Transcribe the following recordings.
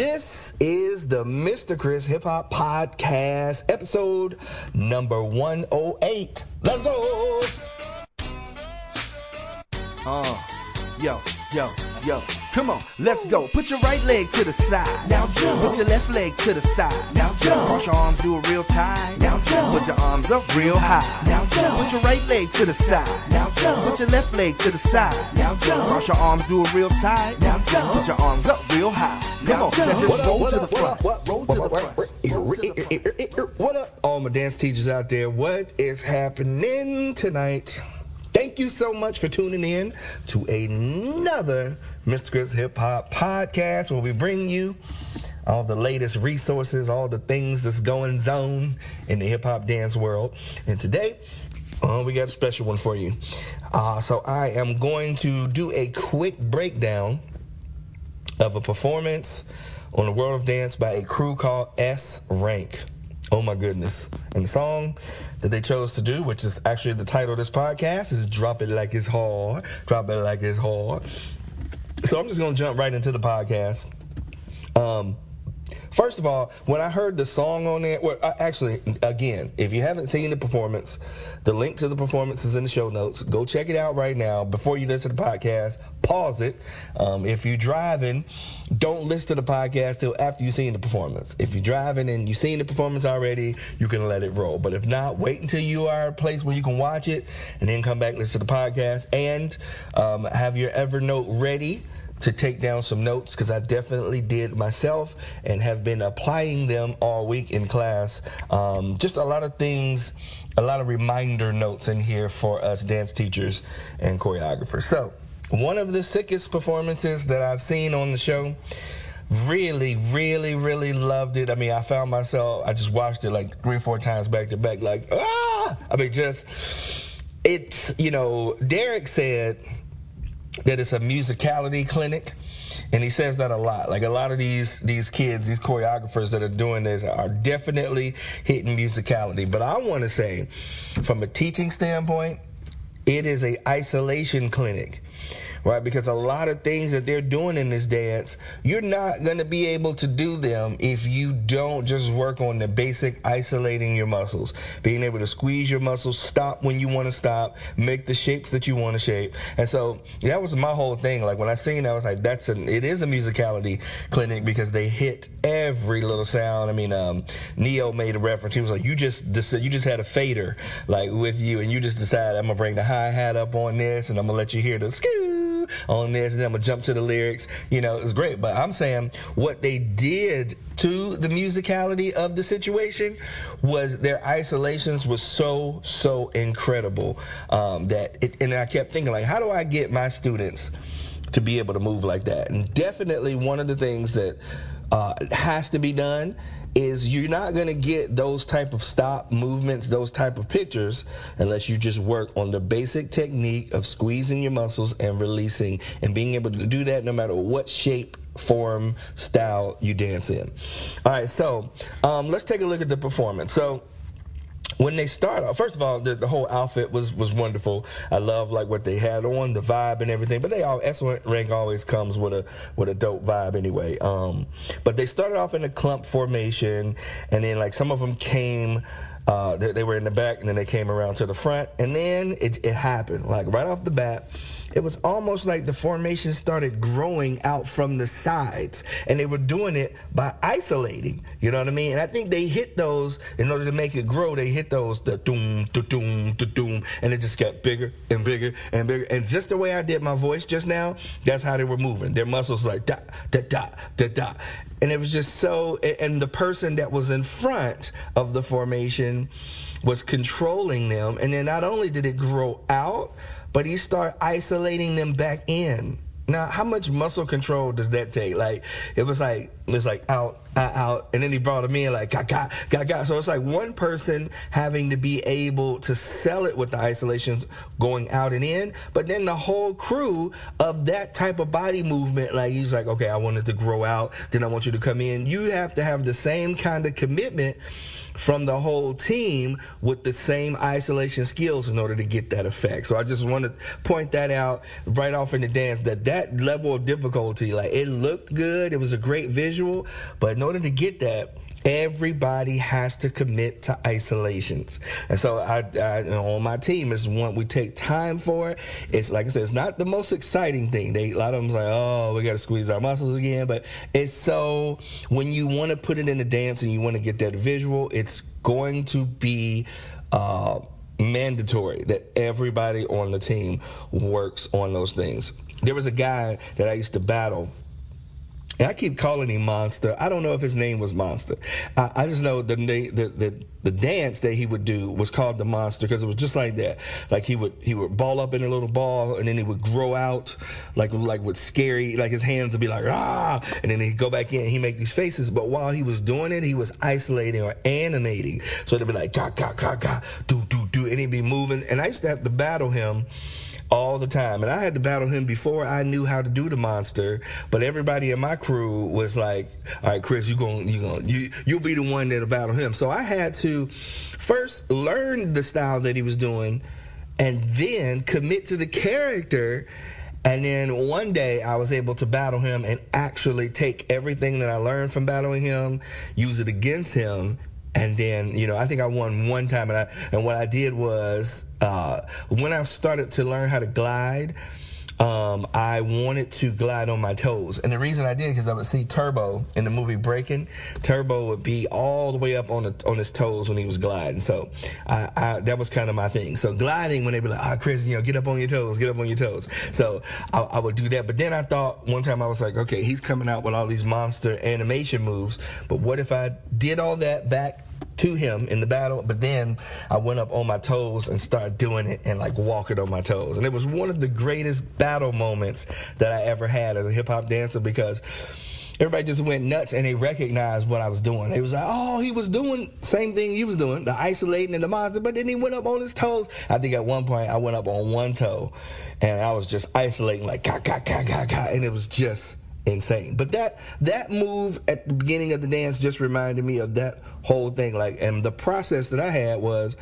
This is the Mr. Chris Hip Hop Podcast, episode number 108. Let's go! Uh, yo, yo, yo. Come on, let's go. Put your right leg to the side. Now jump. Put your left leg to the side. Now jump. Cross your arms, do a real tie. Now jump. Put your arms up real high. Now jump. Put your right leg to the side. Now jump. Put your left leg to the side. Now jump. Cross your arms, do a real tie. Now jump. Put your arms up real high. Come on, now just roll to the front. Roll to the front. What up, all my dance teachers out there? What is happening tonight? Thank you so much for tuning in to another Mr. Chris Hip Hop Podcast where we bring you all the latest resources, all the things that's going zone in the hip hop dance world. And today, uh, we got a special one for you. Uh, so I am going to do a quick breakdown of a performance on the world of dance by a crew called S Rank. Oh my goodness. And the song that they chose to do, which is actually the title of this podcast, is Drop It Like It's Hot. Drop It Like It's Hot. So I'm just going to jump right into the podcast. Um, First of all, when I heard the song on there, well, actually, again, if you haven't seen the performance, the link to the performance is in the show notes. Go check it out right now before you listen to the podcast. Pause it. Um, if you're driving, don't listen to the podcast till after you've seen the performance. If you're driving and you've seen the performance already, you can let it roll. But if not, wait until you are a place where you can watch it and then come back, listen to the podcast, and um, have your Evernote ready to take down some notes because I definitely did myself and have been applying them all week in class. Um, just a lot of things, a lot of reminder notes in here for us dance teachers and choreographers. So, one of the sickest performances that I've seen on the show. Really, really, really loved it. I mean, I found myself, I just watched it like three or four times back to back, like, ah! I mean, just, it's, you know, Derek said, that it's a musicality clinic. And he says that a lot. Like a lot of these these kids these choreographers that are doing this are definitely hitting musicality. But i want to say from a teaching standpoint it is a isolation clinic right? Because a lot of things that they're doing in this dance, you're not going to be able to do them if you don't just work on the basic isolating your muscles, being able to squeeze your muscles, stop when you want to stop, make the shapes that you want to shape. And so that was my whole thing. Like when I seen that, I was like, that's an, it is a musicality clinic because they hit every little sound. I mean, um, Ne-Yo made a reference. He was like, you just, you just had a fader like with you and you just decided I'm going to bring the hi hat up on this and I'm going to let you hear the on this, and then I'm gonna jump to the lyrics. You know, it's great. But I'm saying what they did to the musicality of the situation was their isolations was so so incredible um, that it, and I kept thinking like, how do I get my students to be able to move like that? And definitely one of the things that uh, has to be done is you're not going to get those type of stop movements, those type of pictures, unless you just work on the basic technique of squeezing your muscles and releasing and being able to do that no matter what shape form style you dance in. All right so um, let's take a look at the performance. So when they start off, first of all, the, the, whole outfit was was wonderful. I love like what they had on, the vibe and everything. But they all S rank always comes with a with a dope vibe anyway. Um, but they started off in a clump formation, and then like some of them came. Uh, they, they, were in the back, and then they came around to the front, and then it, it happened like right off the bat it was almost like the formation started growing out from the sides and they were doing it by isolating you know what i mean? And i think they hit those in order to make it grow they hit those the doom the doom the doom and it just got bigger and bigger and bigger. And just the way i did my voice just now that's how they were moving. Their muscles like da da da da da. And it was just so and the person that was in front of the formation was controlling them and then not only did it grow out but he started isolating them back in. Now, how much muscle control does that take? Like, it was like, it's like out, out, out, and then he brought him in like, got, got, got, got. So it's like one person having to be able to sell it with the isolations going out and in, but then the whole crew of that type of body movement, like he's like, okay, I wanted to grow out, then I want you to come in. You have to have the same kind of commitment from the whole team with the same isolation skills in order to get that effect. So I just want to point that out right off in the dance that that level of difficulty, like it looked good, it was a great visual, but in order to get that, everybody has to commit to isolations. And so I, I on my team is one we take time for it. It's like I said, it's not the most exciting thing. They a lot of them's like, oh, we got to squeeze our muscles again. But it's so when you want to put it in the dance and you want to get that visual, it's going to be. Uh, mandatory that everybody on the team works on those things. There was a guy that I used to battle and I keep calling him Monster. I don't know if his name was Monster. I, I just know the, the the the dance that he would do was called the Monster because it was just like that. Like he would he would ball up in a little ball and then he would grow out like like with scary like his hands would be like ah and then he'd go back in he make these faces. But while he was doing it, he was isolating or animating. So it'd be like ka ka ka ka do do do and he'd be moving. And I used to have to battle him all the time. And I had to battle him before I knew how to do the monster. But everybody in my crew was like, "All right, Chris, you going you going you you'll be the one that'll battle him." So I had to first learn the style that he was doing, and then commit to the character. And then one day I was able to battle him and actually take everything that I learned from battling him, use it against him, and then you know I think I won one time, and I and what I did was uh, when I started to learn how to glide. Um, I wanted to glide on my toes, and the reason I did because I would see Turbo in the movie Breaking. Turbo would be all the way up on the, on his toes when he was gliding, so I, I, that was kind of my thing. So gliding when they'd be like, "Ah, oh, Chris, you know, get up on your toes, get up on your toes." So I, I would do that, but then I thought one time I was like, "Okay, he's coming out with all these monster animation moves, but what if I did all that back to him in the battle, but then I went up on my toes and started doing it and like walking on my toes. And it was one of the greatest battle moments that I ever had as a hip hop dancer because everybody just went nuts and they recognized what I was doing. They was like, oh, he was doing same thing he was doing, the isolating and the monster, but then he went up on his toes. I think at one point I went up on one toe and I was just isolating like ka ka ka ka ka and it was just insane. But that that move at the beginning of the dance just reminded me of that whole thing. Like, and the process that I had was,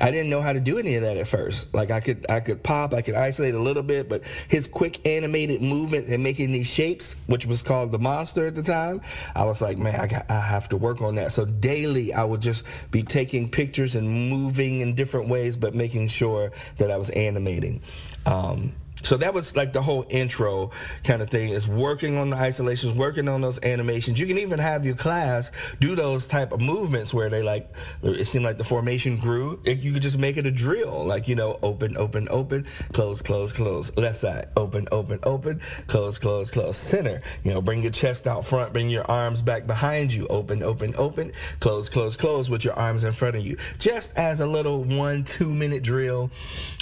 I didn't know how to do any of that at first. Like, I could I could pop, I could isolate a little bit, but his quick animated movement and making these shapes, which was called the monster at the time, I was like, man, I got, I have to work on that. So daily, I would just be taking pictures and moving in different ways, but making sure that I was animating. Um, so that was like the whole intro kind of thing is working on the isolations working on those animations. You can even have your class do those type of movements where they like it seemed like the formation grew you could just make it a drill. Like you know open open open close close close left side open open open close close close center. You know bring your chest out front bring your arms back behind you open open open close close close with your arms in front of you. Just as a little one two minute drill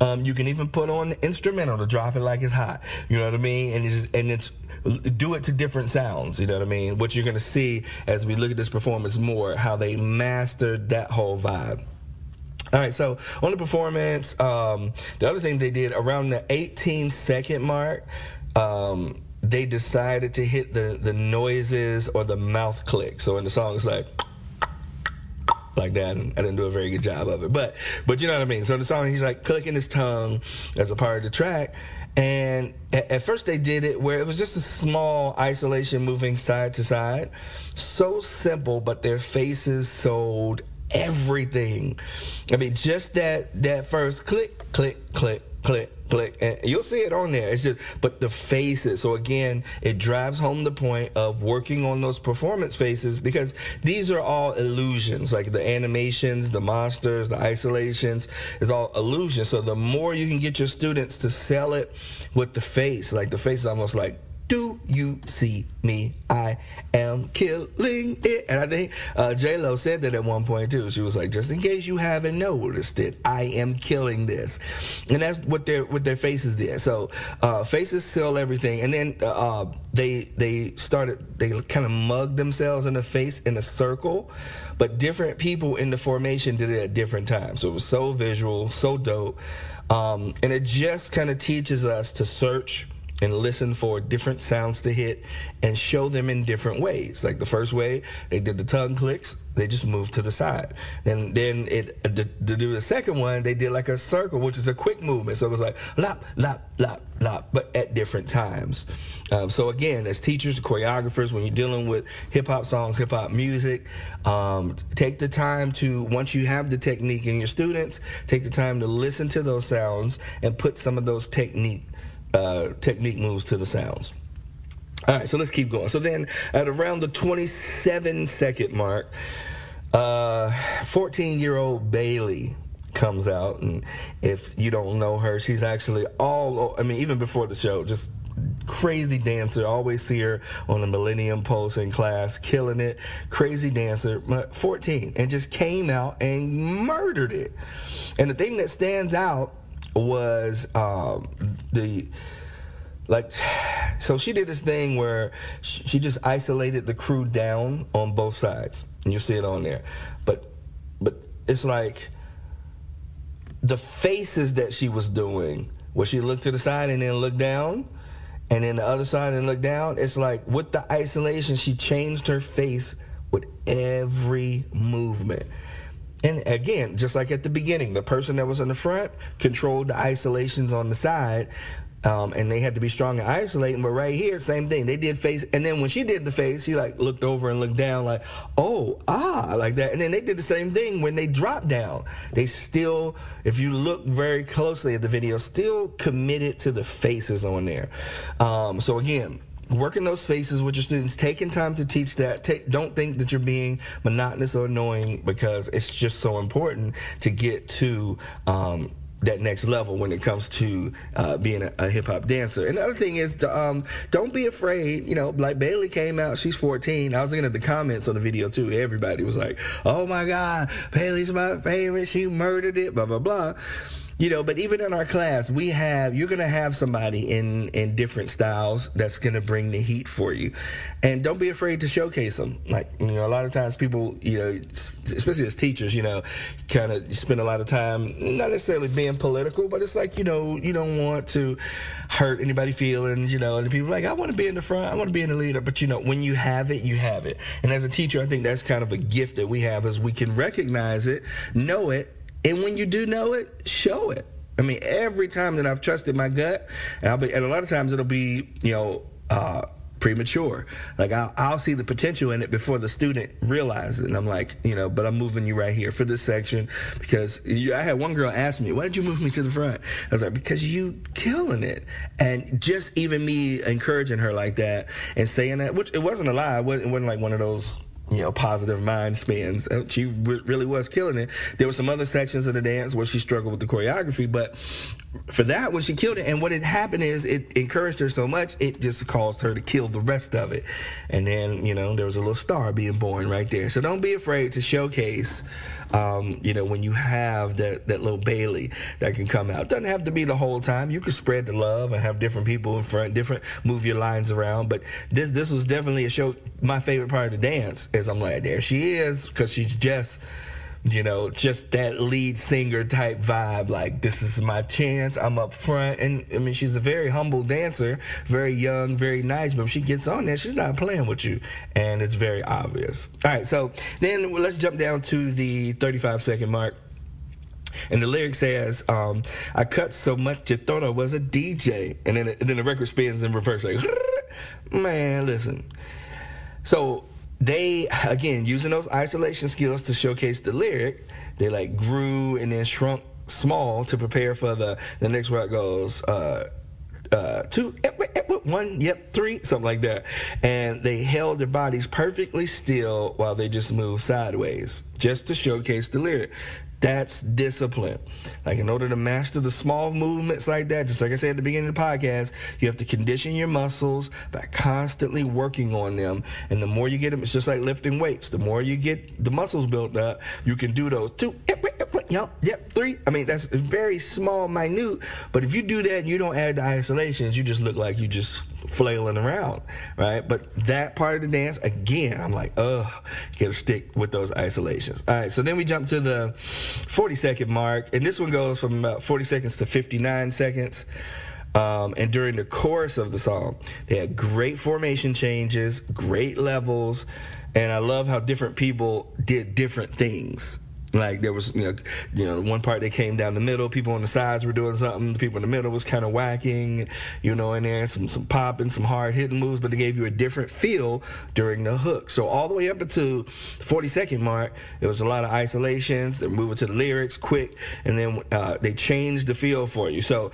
um, you can even put on instrumental to drop drop it like it's hot. You know what I mean? And it's and it's do it to different sounds. You know what I mean? What you're gonna see as we look at this performance more, how they mastered that whole vibe. All right, so on the performance, um, the other thing they did around the 18 second mark, um, they decided to hit the the noises or the mouth click. So in the song, it's like like that. And I didn't do a very good job of it, but but you know what I mean. So the song, he's like clicking his tongue as a part of the track. And at, at first they did it where it was just a small isolation moving side to side. So simple, but their faces sold everything. I mean, just that that first click, click, click, click, click, and you'll see it on there. It's just, but the faces. So again, it drives home the point of working on those performance faces because these are all illusions. Like the animations, the monsters, the isolations, is all illusions. So the more you can get your students to sell it with the face, like the face is almost like do you see me? I am killing it. And I think uh, J Lo said that at one point too. She was like, just in case you haven't noticed it, I am killing this. And that's what their what their faces did. So uh, faces sell everything. And then uh, they they started they kind of mugged themselves in the face in a circle, but different people in the formation did it at different times. So it was so visual, so dope. Um, and it just kind of teaches us to search and listen for different sounds to hit and show them in different ways. Like the first way, they did the tongue clicks, they just moved to the side. And then it to, do the second one, they did like a circle, which is a quick movement. So it was like lop, lop, lop, lop, but at different times. Um, so again, as teachers, choreographers, when you're dealing with hip hop songs, hip hop music, um, take the time to once you have the technique in your students, take the time to listen to those sounds and put some of those technique uh, technique moves to the sounds. All right, so let's keep going. So then, at around the 27 second mark, 14 uh, year old Bailey comes out, and if you don't know her, she's actually all. I mean, even before the show, just crazy dancer. Always see her on the Millennium Pulse in class, killing it. Crazy dancer, 14, and just came out and murdered it. And the thing that stands out was um, the like so she did this thing where she just isolated the crew down on both sides. And you see it on there. But but it's like the faces that she was doing where she looked to the side and then looked down and then the other side and looked down it's like with the isolation she changed her face with every movement and again, just like at the beginning, the person that was in the front controlled the isolations on the side. Um, and they had to be strong and isolating. But right here, same thing. They did face, and then when she did the face, she like looked over and looked down, like, oh, ah, like that. And then they did the same thing when they dropped down. They still, if you look very closely at the video, still committed to the faces on there. Um, so again, working those faces with your students, taking time to teach that. Take, don't think that you're being monotonous or annoying because it's just so important to get to. Um, that next level when it comes to uh, being a, a hip hop dancer. And the other thing is, to, um, don't be afraid. You know, like Bailey came out, she's 14. I was looking at the comments on the video too. Everybody was like, "Oh my God, Bailey's my favorite. She murdered it." Blah blah blah you know but even in our class we have you're to have somebody in in different styles that's to bring the heat for you. And don't be afraid to showcase them like you know a lot of times people you know especially as teachers you know kind of spend a lot of time not necessarily being political but it's like you know you don't want to hurt anybody feelings you know and people like i want to be in the front i want to be in the leader. But you know when you have it you have it. And as a teacher i think that's kind of a gift that we have is we can recognize it know it and when you do know it, show it. I mean, every time that I've trusted my gut, and I'll be, and a lot of times it'll be, you know, uh, premature. Like I'll, I'll, see the potential in it before the student realizes, and I'm like, you know, but I'm moving you right here for this section because you, I had one girl ask me, "Why did you move me to the front?" I was like, "Because you killing it," and just even me encouraging her like that and saying that, which it wasn't a lie, it wasn't, it wasn't like one of those you know, positive mind spins. She really was killing it. There were some other sections of the dance where she struggled with the choreography, but for that, when she killed it, and what had happened is it encouraged her so much, it just caused her to kill the rest of it. And then, you know, there was a little star being born right there. So don't be afraid to showcase um, you know, when you have that, that little Bailey that can come out. Doesn't have to be the whole time. You can spread the love and have different people in front, different move your lines around. But this this was definitely a show. My favorite part of the dance is I'm like, there she is, because she's just you know, just that lead singer type vibe. Like, this is my chance. I'm up front. And I mean, she's a very humble dancer, very young, very nice. But she gets on there, she's not playing with you. And it's very obvious. All right, so then let's jump down to the 35 second mark. And the lyric says, um, I cut so much you thought I was a DJ. And then, and then the record spins in reverse. Like, man, listen. So they again using those isolation skills to showcase the lyric they like grew and then shrunk small to prepare for the the next where goes uh uh, two, eh, eh, eh, one, yep, three, something like that. And they held their bodies perfectly still while they just moved sideways, just to showcase the lyric. That's discipline. Like, in order to master the small movements like that, just like I said at the beginning of the podcast, you have to condition your muscles by constantly working on them. And the more you get them, it's just like lifting weights. The more you get the muscles built up, you can do those two, yep, yep, three. I mean, that's very small, minute. But if you do that and you don't add the isolations, you just look like you just flailing around, right? But that part of the dance, again, I'm like, ugh, gotta stick with those isolations. All right, so then we jump to the 40 second mark, and this one goes from about 40 seconds to 59 seconds. Um, and during the chorus of the song, they had great formation changes, great levels, and I love how different people did different things. Like there was, you know, you know, one part they came down the middle. People on the sides were doing something. The people in the middle was kind of whacking, you know, and there some some popping, some hard hitting moves, but they gave you a different feel during the hook. So all the way up to the 40 second mark, it was a lot of isolations. They're moving to the lyrics quick, and then uh, they changed the feel for you. So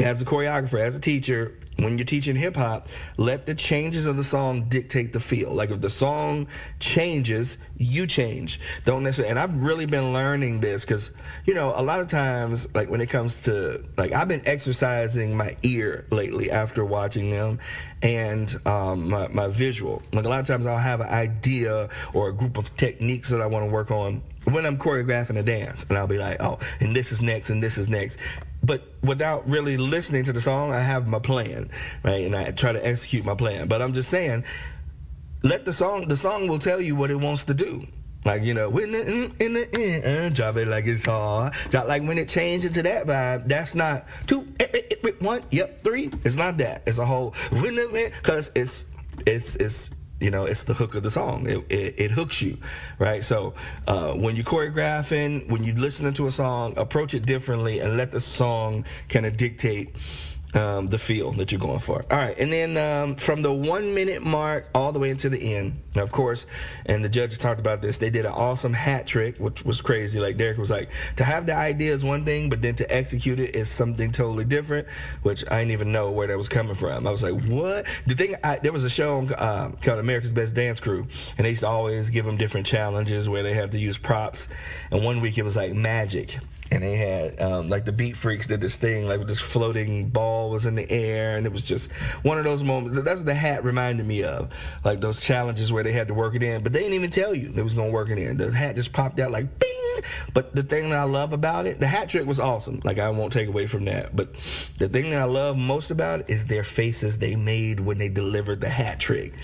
as a choreographer, as a teacher, when you're teaching hip hop, let the changes of the song dictate the feel. Like if the song changes, you change. Don't necessarily. And I've really been learning this because you know a lot of times, like when it comes to like I've been exercising my ear lately after watching them, and um, my my visual. Like a lot of times I'll have an idea or a group of techniques that I want to work on when I'm choreographing a dance, and I'll be like, oh, and this is next, and this is next. But without really listening to the song, I have my plan, right? And I try to execute my plan. But I'm just saying, let the song, the song will tell you what it wants to do. Like, you know, when the, in, the end, uh, drop it like it's hot. Drop, like when it changes to that vibe, that's not two, eh, eh, eh, one, yep, three. It's not that. It's a whole, when the, because it's, it's, it's, you know it's the hook of the song. It, it, it hooks you right? So uh, when you're choreographing when you're listening to a song approach it differently and let the song kind of dictate um, the feel that you're going for. All right, and then um, from the one minute mark all the way into the end, of course, and the judges talked about this. They did an awesome hat trick, which was crazy. Like Derek was like, to have the idea is one thing, but then to execute it is something totally different. Which I didn't even know where that was coming from. I was like, what? The thing, I, there was a show uh, called America's Best Dance Crew, and they used to always give them different challenges where they have to use props. And one week it was like magic, and they had um, like the Beat Freaks did this thing like with this floating ball was in the air and it was just one of those moments. That's what the hat reminded me of like those challenges where they had to work it in but they didn't even tell you they was gonna work it in. The hat just popped out like bing! But the thing that I love about it the hat trick was awesome. Like I won't take away from that but the thing that I love most about it is their faces they made when they delivered the hat trick.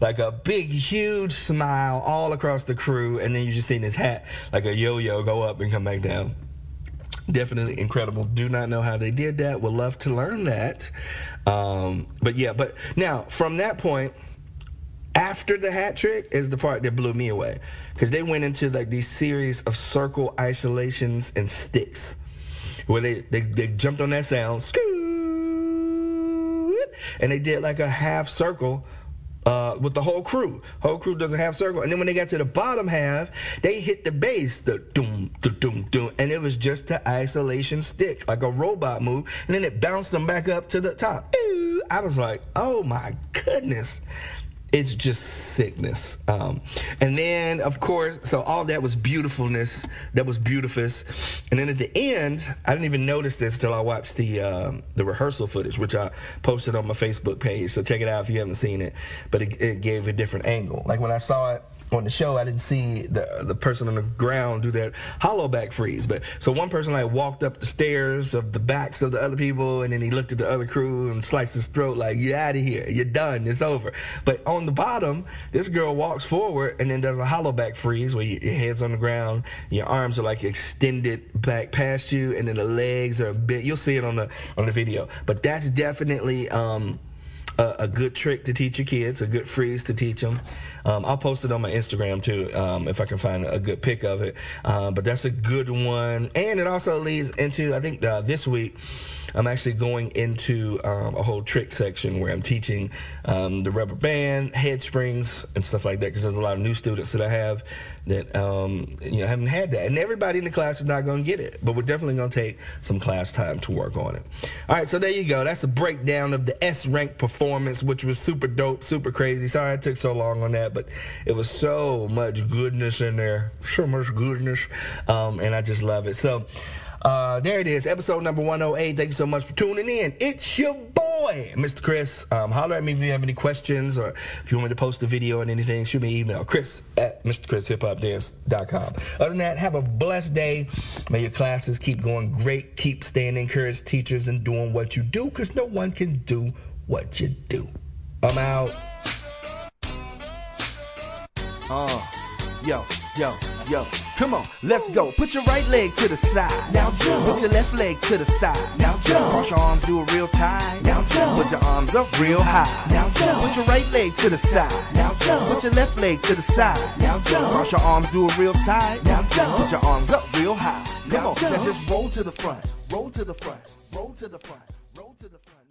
Like a big huge smile all across the crew and then you just seen his hat like a yo-yo go up and come back down definitely incredible. Do not know how they did that. Would love to learn that. Um, but yeah, but now from that point, after the hat trick is the part that blew me away because they went into like these series of circle isolations and sticks where they, they, they jumped on that sound and they did like a half circle uh, with the whole crew. Whole crew doesn't have circle. And then when they got to the bottom half, they hit the bass, the doom, the doom, doom, and it was just the isolation stick, like a robot move. And then it bounced them back up to the top. I was like, oh my goodness it's just sickness. Um, and then, of course, so all that was beautifulness. That was beautifus. And then at the end, I didn't even notice this until I watched the uh, the rehearsal footage, which I posted on my Facebook page. So check it out if you haven't seen it. But it, it gave a different angle. Like when I saw it on the show, I didn't see the the person on the ground do that hollow back freeze. But so one person like walked up the stairs of the backs of the other people, and then he looked at the other crew and sliced his throat like, "You out of here, you're done, it's over." But on the bottom, this girl walks forward and then does a hollow back freeze where your head's on the ground, your arms are like extended back past you, and then the legs are a bit. You'll see it on the on the video, but that's definitely. Um, a, a, good trick to teach your kids, a good freeze to teach them. Um, I'll post it on my Instagram too um, if I can find a good pic of it. Uh, but that's a good one, and it also leads into I think uh, this week. I'm actually going into um, a whole trick section where I'm teaching um, the rubber band, head springs, and stuff like that because there's a lot of new students that I have that um, you know haven't had that, and everybody in the class is not going to get it. But we're definitely going to take some class time to work on it. All right, so there you go. That's a breakdown of the S rank performance, which was super dope, super crazy. Sorry I took so long on that, but it was so much goodness in there, so much goodness, um, and I just love it. So. Uh, there it is, episode number 108. Thank you so much for tuning in. It's your boy, Mr. Chris. Um, holler at me if you have any questions or if you want me to post a video or anything, shoot me an email, chris at mrchrishiphopdance.com. Other than that, have a blessed day. May your classes keep going great. Keep staying encouraged, teachers, and doing what you do because no one can do what you do. I'm out. Uh, yo, yo, yo. Come on, let's go. Put your right leg to the side. Now jump. Put your left leg to the side. Now jump. Cross your arms, do a real tight. Now jump. Put your arms up real high. Now jump. Put your right leg to the side. Now jump. Put your left leg to the side. Now jump. Cross your arms, do a real tight. Now jump. Put your arms up real high. Come on, now just roll to the front. Roll to the front. Roll to the front. Roll to the front.